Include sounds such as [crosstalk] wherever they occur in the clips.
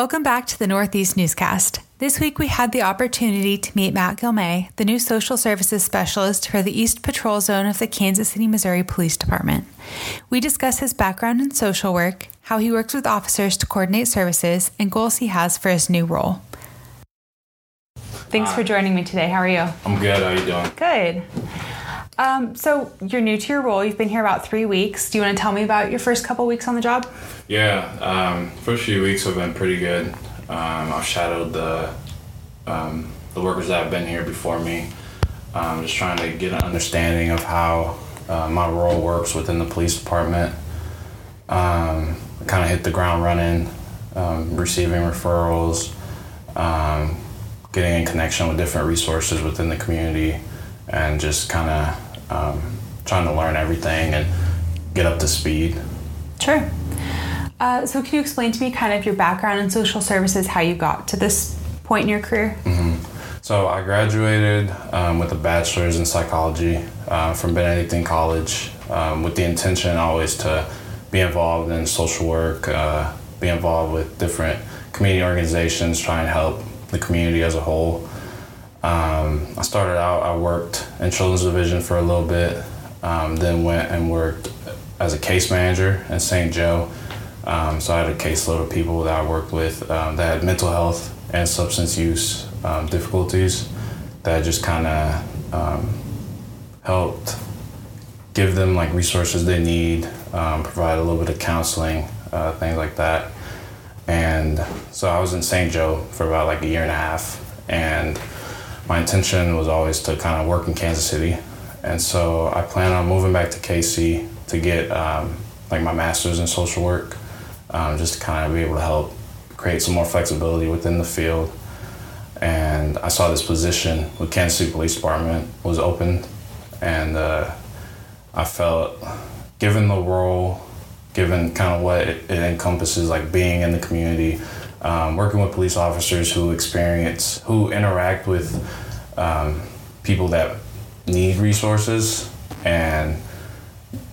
Welcome back to the Northeast Newscast. This week we had the opportunity to meet Matt Gilmay, the new social services specialist for the East Patrol Zone of the Kansas City, Missouri Police Department. We discuss his background in social work, how he works with officers to coordinate services, and goals he has for his new role. Thanks for joining me today. How are you? I'm good. How are you doing? Good. Um, so you're new to your role. You've been here about three weeks. Do you want to tell me about your first couple weeks on the job? Yeah, um, first few weeks have been pretty good. Um, I've shadowed the um, the workers that have been here before me. Um, just trying to get an understanding of how uh, my role works within the police department. Um, kind of hit the ground running, receiving referrals, getting in connection with different resources within the community, and just kind of um, trying to learn everything and get up to speed. Sure. Uh, so, can you explain to me kind of your background in social services, how you got to this point in your career? So I graduated um, with a bachelor's in psychology uh, from Benedictine College um, with the intention always to be involved in social work, uh, be involved with different community organizations, try and help the community as a whole. Um, I started out, I worked in Children's Division for a little bit, um, then went and worked as a case manager in St. Joe. Um, so I had a caseload of people that I worked with um, that had mental health and substance use um, difficulties that just kind of um, helped give them like resources they need, provide a little bit of counseling, uh, things like that. And so I was in St. Joe for about like a year and a half, and my intention was always to kind of work in Kansas City. And so I plan on moving back to KC to get um, like my master's in social work, um, just to kind of be able to help create some more flexibility within the field. And I saw this position with Kansas City Police Department was open, and uh, I felt, given the role, given kind of what it, it encompasses, like being in the community, um, working with police officers who experience, who interact with um, people that need resources and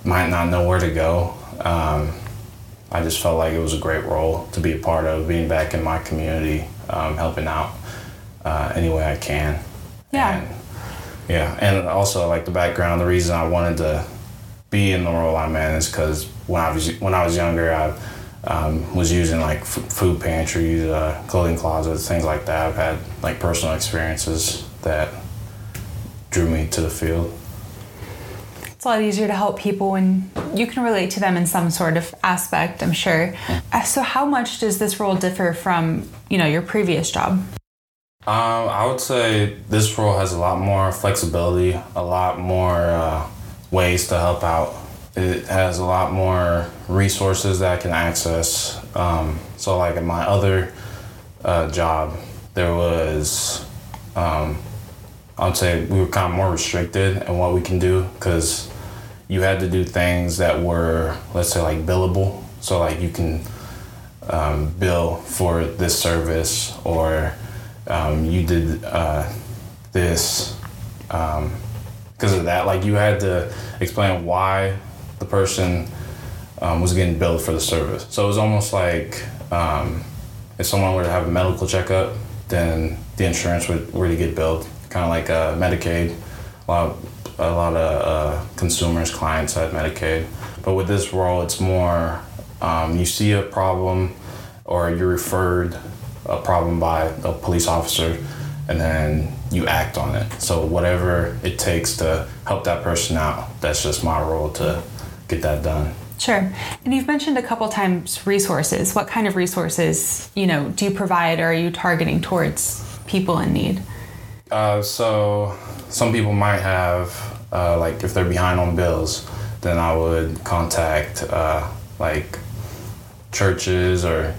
might not know where to go. Um, I just felt like it was a great role to be a part of, being back in my community, um, helping out uh, any way I can. Yeah. And, yeah, and also like the background, the reason I wanted to be in the role I'm in is because when I was when I was younger, I um, was using like f- food pantries, uh, clothing closets, things like that. I've had like personal experiences that drew me to the field. It's a lot easier to help people when you can relate to them in some sort of aspect, I'm sure. Uh, So, how much does this role differ from, you know, your previous job? Um, I would say this role has a lot more flexibility, a lot more uh, ways to help out. It has a lot more resources that I can access. Um, so, like in my other uh, job, there was, um, I would say we were kind of more restricted in what we can do because you had to do things that were, let's say, like billable. So, like you can um, bill for this service or um, you did uh, this because of that. Like you had to explain why the person um, was getting billed for the service. So it was almost like um, if someone were to have a medical checkup, then the insurance would really get billed, kind of like uh, Medicaid. A lot, a lot of uh, consumers, clients had Medicaid, but with this role, it's more um, you see a problem or you're referred a problem by a police officer and then you act on it. So whatever it takes to help that person out, that's just my role to get that done. Sure. And you've mentioned a couple times resources. What kind of resources, you know, do you provide or are you targeting towards people in need? Uh, so some people might have uh, like if they're behind on bills, then I would contact uh, like churches or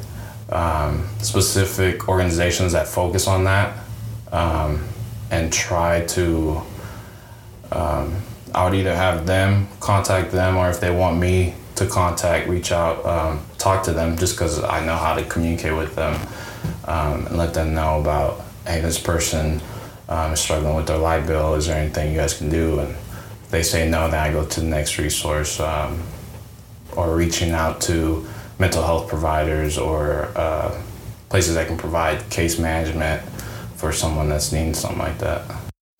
um, specific organizations that focus on that um, and try to um, I would either have them contact them or if they want me to contact, reach out, um, talk to them just because I know how to communicate with them um, and let them know about, hey, this person um, is struggling with their light bill. Is there anything you guys can do? And if they say no, then I go to the next resource um, or reaching out to mental health providers or uh, places that can provide case management for someone that's needing something like that.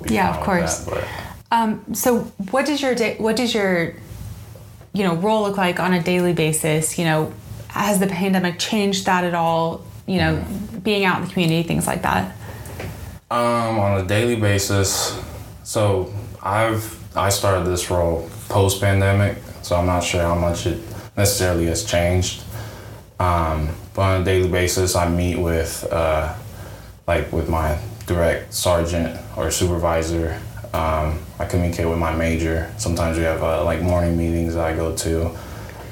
Be Yeah, of course. that, Um, so what does your day, what does your, you know, role look like on a daily basis? You know, has the pandemic changed that at all? You know, being out in the community, things like that. Um, on a daily basis. So I've I started this role post pandemic, so I'm not sure how much it necessarily has changed. Um, but on a daily basis, I meet with uh, like with my direct sergeant or supervisor. Um, I communicate with my major. Sometimes we have uh, like morning meetings that I go to.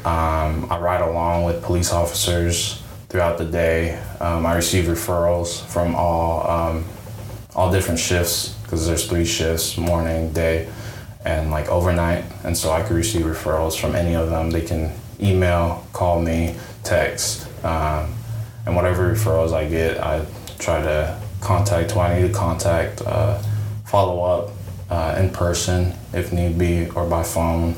Um, I ride along with police officers throughout the day. Um, I receive referrals from all um, all different shifts because there's three shifts morning day and like overnight and so i could receive referrals from any of them they can email call me text um, and whatever referrals i get i try to contact who i need to contact uh, follow up uh, in person if need be or by phone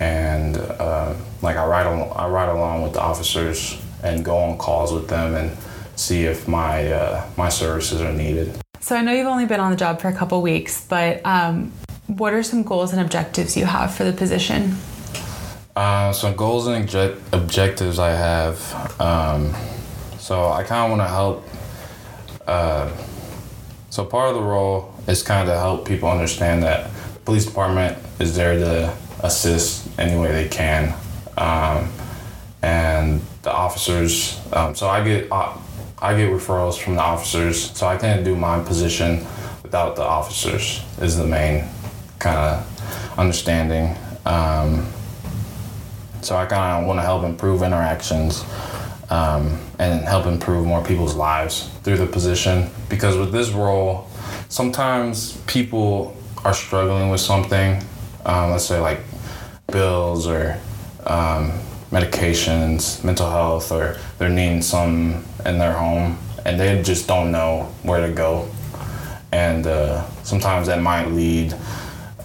and uh, like I ride al- I ride along with the officers and go on calls with them and see if my uh, my services are needed. So I know you've only been on the job for a couple weeks, but um, what are some goals and objectives you have for the position? Uh, so goals and object- objectives I have. Um, so I kind of want to help. Uh, so part of the role is kind of to help people understand that the police department is there to assist any way they can, um, and the officers. Um, so I get uh, I get referrals from the officers, so I can't do my position without the officers. Is the main kind of understanding. Um, so I kind of want to help improve interactions um, and help improve more people's lives through the position. Because with this role, sometimes people are struggling with something, um, let's say like bills or um, medications, mental health, or they're needing some in their home and they just don't know where to go. And uh, sometimes that might lead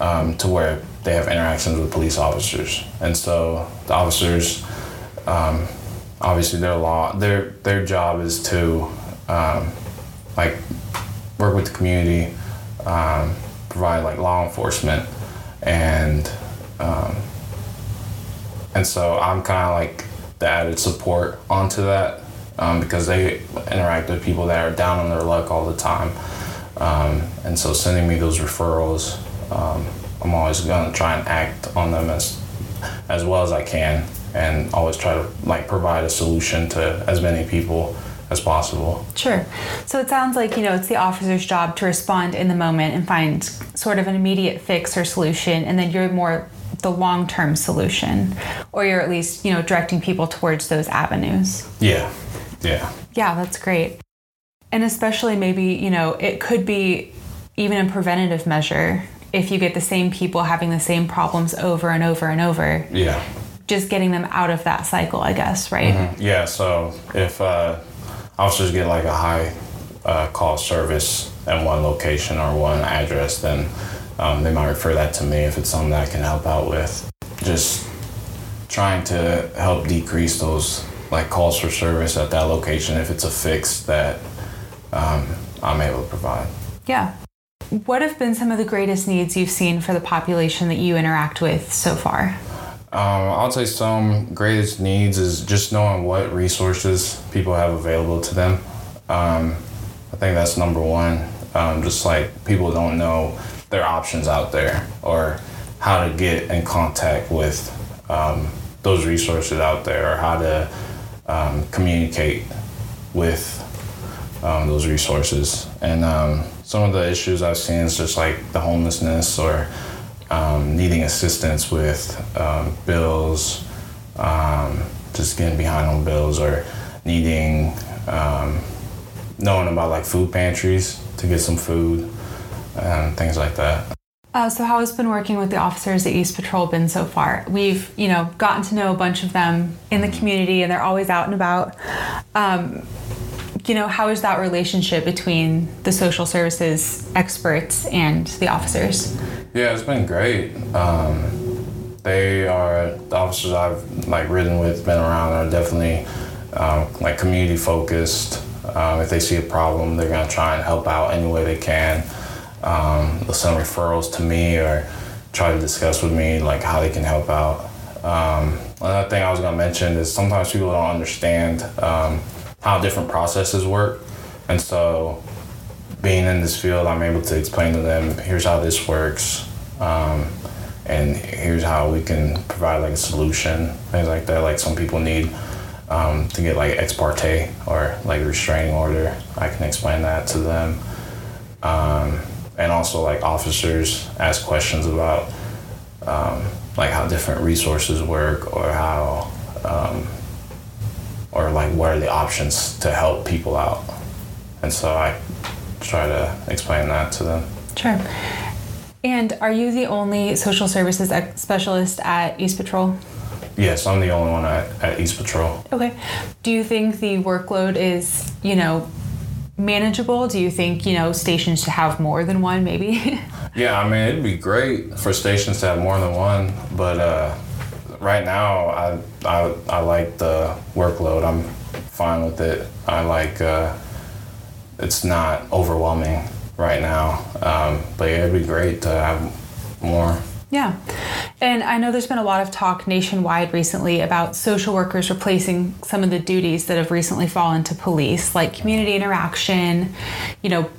um, to where they have interactions with police officers, and so the officers, um, obviously, their law, their their job is to um, like work with the community, um, provide like law enforcement, and um, and so I'm kind of like the added support onto that um, because they interact with people that are down on their luck all the time. Um, and so sending me those referrals, um, I'm always gonna try and act on them as as well as I can, and always try to like provide a solution to as many people as possible. Sure. So it sounds like, you know, it's the officer's job to respond in the moment and find sort of an immediate fix or solution, and then you're more the long term solution, or you're at least, you know, directing people towards those avenues. Yeah, yeah, Yeah, that's great. And especially maybe, you know, it could be even a preventative measure if you get the same people having the same problems over and over and over, yeah. just getting them out of that cycle, I guess, right? Yeah, so if uh, officers get like a high uh, call service at one location or one address, then um, they might refer that to me if it's something that I can help out with. Just trying to help decrease those like calls for service at that location if it's a fix that um, I'm able to provide. Yeah. What have been some of the greatest needs you've seen for the population that you interact with so far? Um, I'll say some greatest needs is just knowing what resources people have available to them. Um, I think that's number one. Um, just like people don't know their options out there or how to get in contact with um, those resources out there or how to um, communicate with um, those resources. And some of the issues I've seen is just like the homelessness or um, needing assistance with um, bills, um, just getting behind on bills, or needing um, knowing about like food pantries to get some food and things like that. Uh, so how has been working with the officers at East Patrol been so far? We've, you know, gotten to know a bunch of them in the community, and they're always out and about. Um, you know, how is that relationship between the social services experts and the officers? Yeah, it's been great. Um, they are the officers I've like ridden with, been around, are definitely um, like community focused. Um, if they see a problem, they're gonna try and help out any way they can. Um, they'll send referrals to me or try to discuss with me like how they can help out. Um, another thing I was gonna mention is sometimes people don't understand um, how different processes work, and so being in this field, I'm able to explain to them, here's how this works, um, and here's how we can provide like a solution, things like that. Like some people need um, to get like ex parte or like restraining order. I can explain that to them. Um, and also like officers ask questions about um, like how different resources work or how um, or like what are the options to help people out. And so I try to explain that to them. Sure. And are you the only social services specialist at East Patrol? Yes, I'm the only one at, at East Patrol. Okay. Do you think the workload is, you know, manageable? Do you think, you know, stations should have more than one maybe? [laughs] Yeah, I mean, it'd be great for stations to have more than one, but uh, right now, I, I, I like the workload. I'm fine with it. I like uh, it's not overwhelming right now, um, but yeah, it'd be great to have more. Yeah. And I know there's been a lot of talk nationwide recently about social workers replacing some of the duties that have recently fallen to police, like community interaction, you know,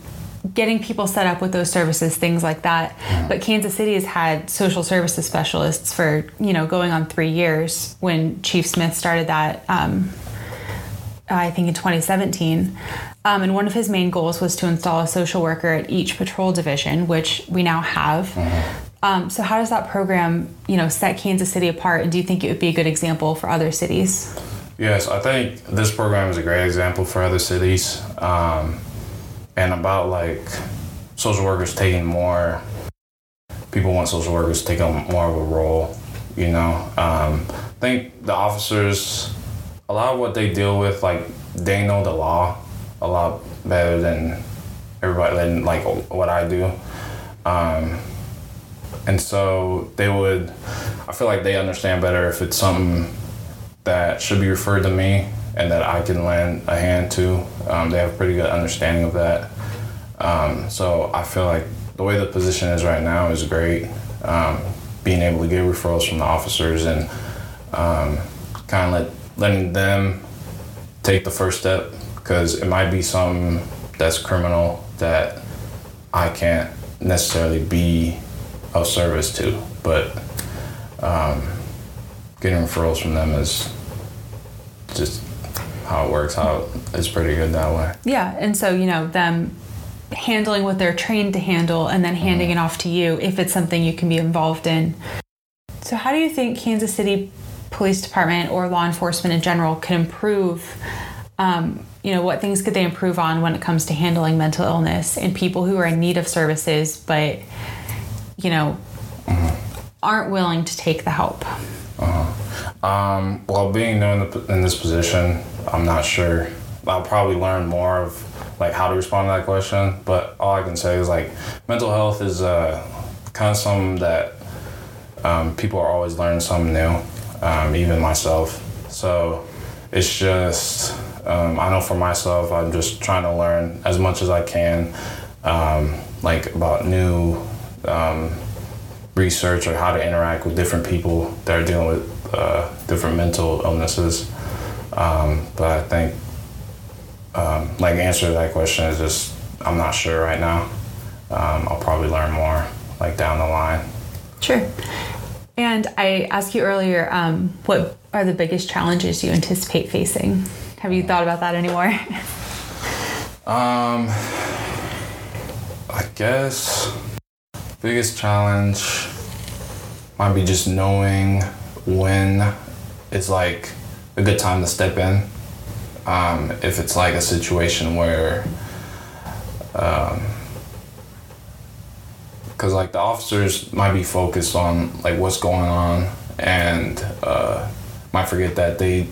getting people set up with those services, things like that. But Kansas City has had social services specialists for, you know, going on three years when Chief Smith started that. Um, I think in 2017. Um, and one of his main goals was to install a social worker at each patrol division, which we now have. Um, so, how does that program, you know, set Kansas City apart? And do you think it would be a good example for other cities? Yes, I think this program is a great example for other cities. Um, and about like social workers taking more, people want social workers to take on more of a role, you know. Um, I think the officers, a lot of what they deal with, like they know the law a lot better than everybody, than like what I do. Um, and so they would, I feel like they understand better if it's something that should be referred to me and that I can lend a hand to. Um, they have a pretty good understanding of that. Um, so I feel like the way the position is right now is great. Um, being able to get referrals from the officers and um, kind of let, letting them take the first step because it might be something that's criminal that I can't necessarily be of service to, but um, getting referrals from them is just how it works. How it's pretty good that way. Yeah. And so, you know, them handling what they're trained to handle and then handing it off to you if it's something you can be involved in. So, how do you think Kansas City Police Department or law enforcement in general can improve? Um, you know, what things could they improve on when it comes to handling mental illness and people who are in need of services, but you know, aren't willing to take the help? Um, well, being new in, the, in this position, I'm not sure. I'll probably learn more of like how to respond to that question. But all I can say is like mental health is uh, kind of something that um, people are always learning something new, um, even myself. So it's just um, I know for myself, I'm just trying to learn as much as I can, um, like about new um, research or how to interact with different people that are dealing with uh, different mental illnesses. Um, but I think, um, like, answer to that question is just I'm not sure right now. I'll probably learn more like down the line. Sure. And I asked you earlier, um, what are the biggest challenges you anticipate facing? Have you thought about that anymore? [laughs] Um, I guess biggest challenge might be just knowing when it's like a good time to step in. Um, if it's like a situation where, because like the officers might be focused on like what's going on and uh, might forget that they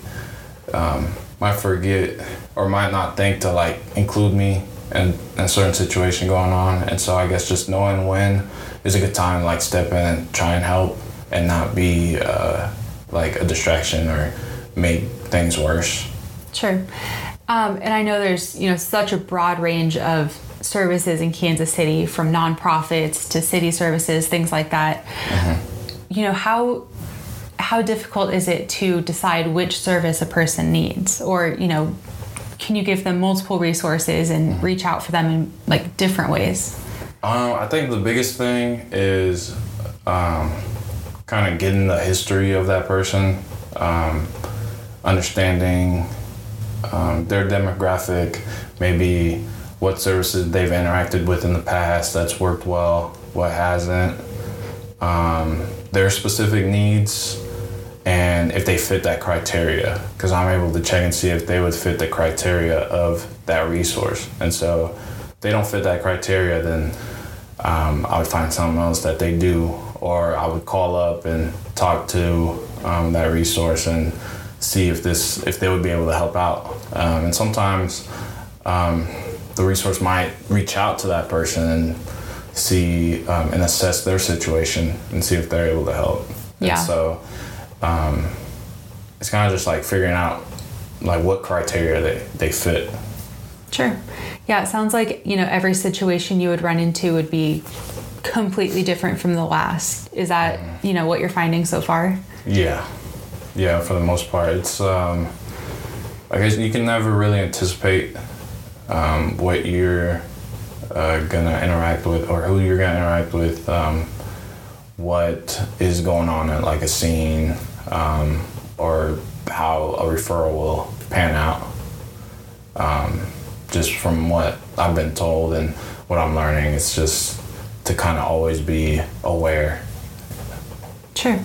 um, might forget or might not think to like include me in, in a certain situation going on. And so I guess just knowing when is a good time to like step in and try and help and not be uh, like a distraction or make things worse. Sure. Um, and I know there's you know such a broad range of services in Kansas City, from nonprofits to city services, things like that. Mm-hmm. You know how how difficult is it to decide which service a person needs, or you know, can you give them multiple resources and mm-hmm. reach out for them in like different ways? Um, I think the biggest thing is um, kind of getting the history of that person, um, understanding um, their demographic, maybe what services they've interacted with in the past that's worked well, what hasn't, um, their specific needs, and if they fit that criteria. Because I'm able to check and see if they would fit the criteria of that resource. And so, if they don't fit that criteria, then um, I would find something else that they do, or I would call up and talk to um, that resource and see if this if they would be able to help out. Um, and sometimes um, the resource might reach out to that person and see um, and assess their situation and see if they're able to help. Yeah. And so um, it's kind of just like figuring out like what criteria they, they fit. Sure. Yeah, it sounds like, you know, every situation you would run into would be completely different from the last. Is that, mm-hmm. you know, what you're finding so far? Yeah. Yeah, for the most part. It's um I guess you can never really anticipate um, what you're uh, gonna interact with or who you're gonna interact with, um, what is going on at like a scene, um, or how a referral will pan out. Um, just from what I've been told and what I'm learning, it's just to kind of always be aware. Sure.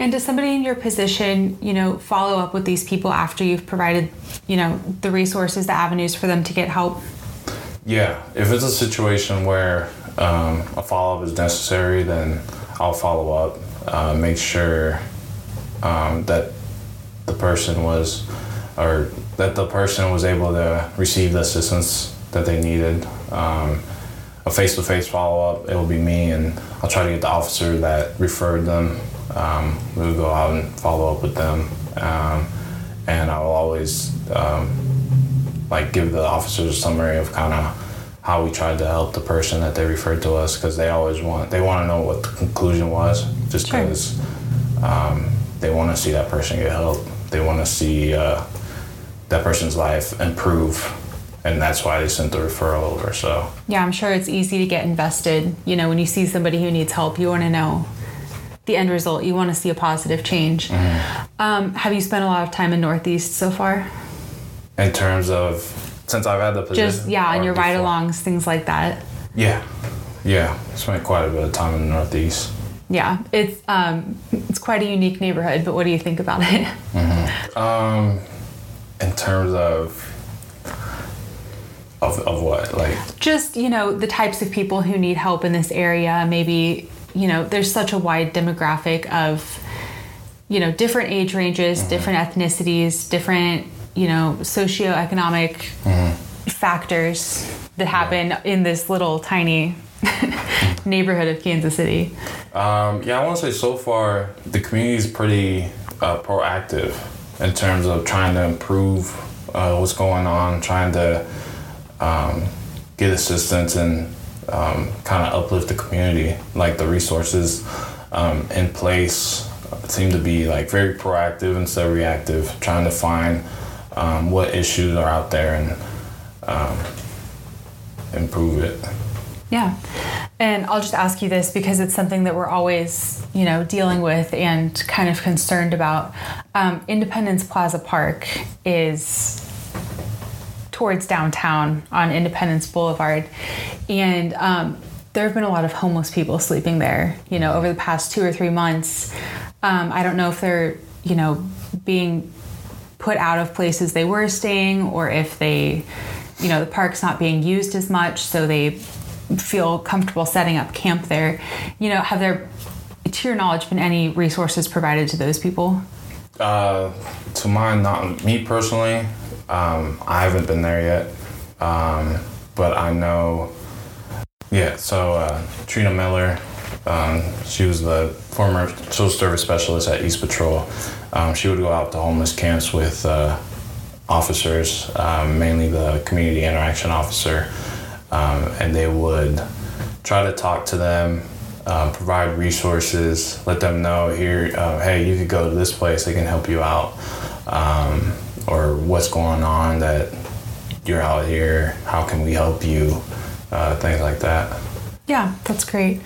And does somebody in your position, you know, follow up with these people after you've provided, you know, the resources, the avenues for them to get help? Yeah. If it's a situation where um, a follow up is necessary, then I'll follow up, uh, make sure um, that the person was, or that the person was able to receive the assistance that they needed. Um, a face to face follow up, it will be me, and I'll try to get the officer that referred them um, we would go out and follow up with them, um, and I will always um, like give the officers a summary of kind of how we tried to help the person that they referred to us because they always want they want to know what the conclusion was just because sure. Um, they want to see that person get help. They want to see uh, that person's life improve and that's why they sent the referral over so yeah i'm sure it's easy to get invested you know when you see somebody who needs help you want to know the end result. You want to see a positive change. Mm-hmm. Um, have you spent a lot of time in Northeast so far? In terms of since I've had the position, just yeah, and your ride-alongs, things like that. Yeah, yeah, spent quite a bit of time in the Northeast. Yeah, it's um, it's quite a unique neighborhood. But what do you think about it? Mm-hmm. Um, in terms of of, of what like just you know the types of people who need help in this area maybe you know, there's such a wide demographic of, you know, different age ranges, mm-hmm. different ethnicities, different, you know, socioeconomic mm-hmm. factors that happen yeah. in this little tiny [laughs] neighborhood of Kansas City. Um, yeah, I want to say so far the community is pretty uh, proactive in terms of trying to improve uh, what's going on, trying to um, get assistance and um, kind of uplift the community. Like the resources um, in place seem to be like very proactive instead of reactive, trying to find um, what issues are out there and um, improve it. Yeah. And I'll just ask you this because it's something that we're always, you know, dealing with and kind of concerned about. Um, Independence Plaza Park is towards downtown on Independence Boulevard. And um, there have been a lot of homeless people sleeping there, you know, over the past two or three months. Um, I don't know if they're, you know, being put out of places they were staying or if they, you know, the park's not being used as much, so they feel comfortable setting up camp there. You know, have there, to your knowledge, been any resources provided to those people? Uh, to mine, not me personally. Um, I haven't been there yet, um, but I know. Yeah, so uh, Trina Miller, um, she was the former social service specialist at East Patrol. Um, she would go out to homeless camps with uh, officers, um, mainly the community interaction officer, um, and they would try to talk to them, uh, provide resources, let them know here, uh, hey, you could go to this place, they can help you out, um, or what's going on that you're out here, how can we help you, uh, things like that. Yeah, that's great.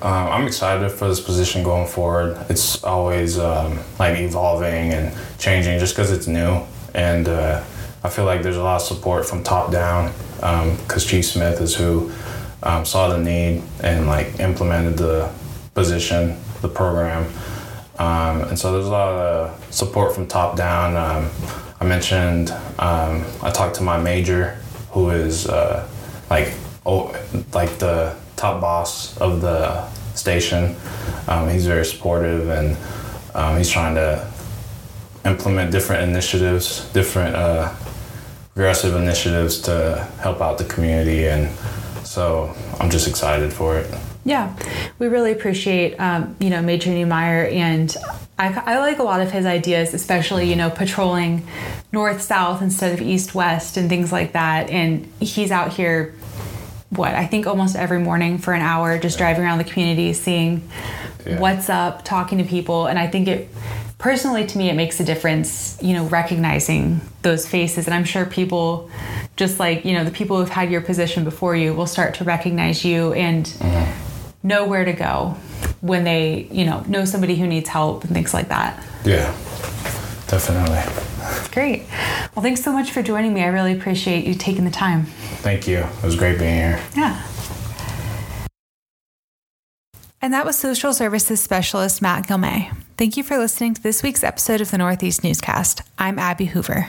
Um, I'm excited for this position going forward. It's always um, like evolving and changing just because it's new. And uh, I feel like there's a lot of support from top down because um, Chief Smith is who um, saw the need and like implemented the position, the program. Um, and so there's a lot of support from top down. Um, I mentioned I talked to my major, who is uh, like oh, like the top boss of the station. Um, he's very supportive and um, he's trying to implement different initiatives, different uh, progressive initiatives to help out the community. And so I'm just excited for it. Yeah, we really appreciate, um, you know, Major Niemeyer and I, I, like a lot of his ideas, especially, you know, patrolling north south instead of east west and things like that. And he's out here what I think almost every morning for an hour, just driving around the community, seeing yeah. what's up, talking to people, and I think it personally to me it makes a difference. You know, recognizing those faces, and I'm sure people, just like you know the people who've had your position before you, will start to recognize you and mm-hmm. Know where to go when they you know know somebody who needs help and things like that. Yeah, definitely. Great. Well, thanks so much for joining me. I really appreciate you taking the time. Thank you. It was great being here. Yeah. And that was Social Services Specialist Matt Gilmay. Thank you for listening to this week's episode of the Northeast Newscast. I'm Abby Hoover.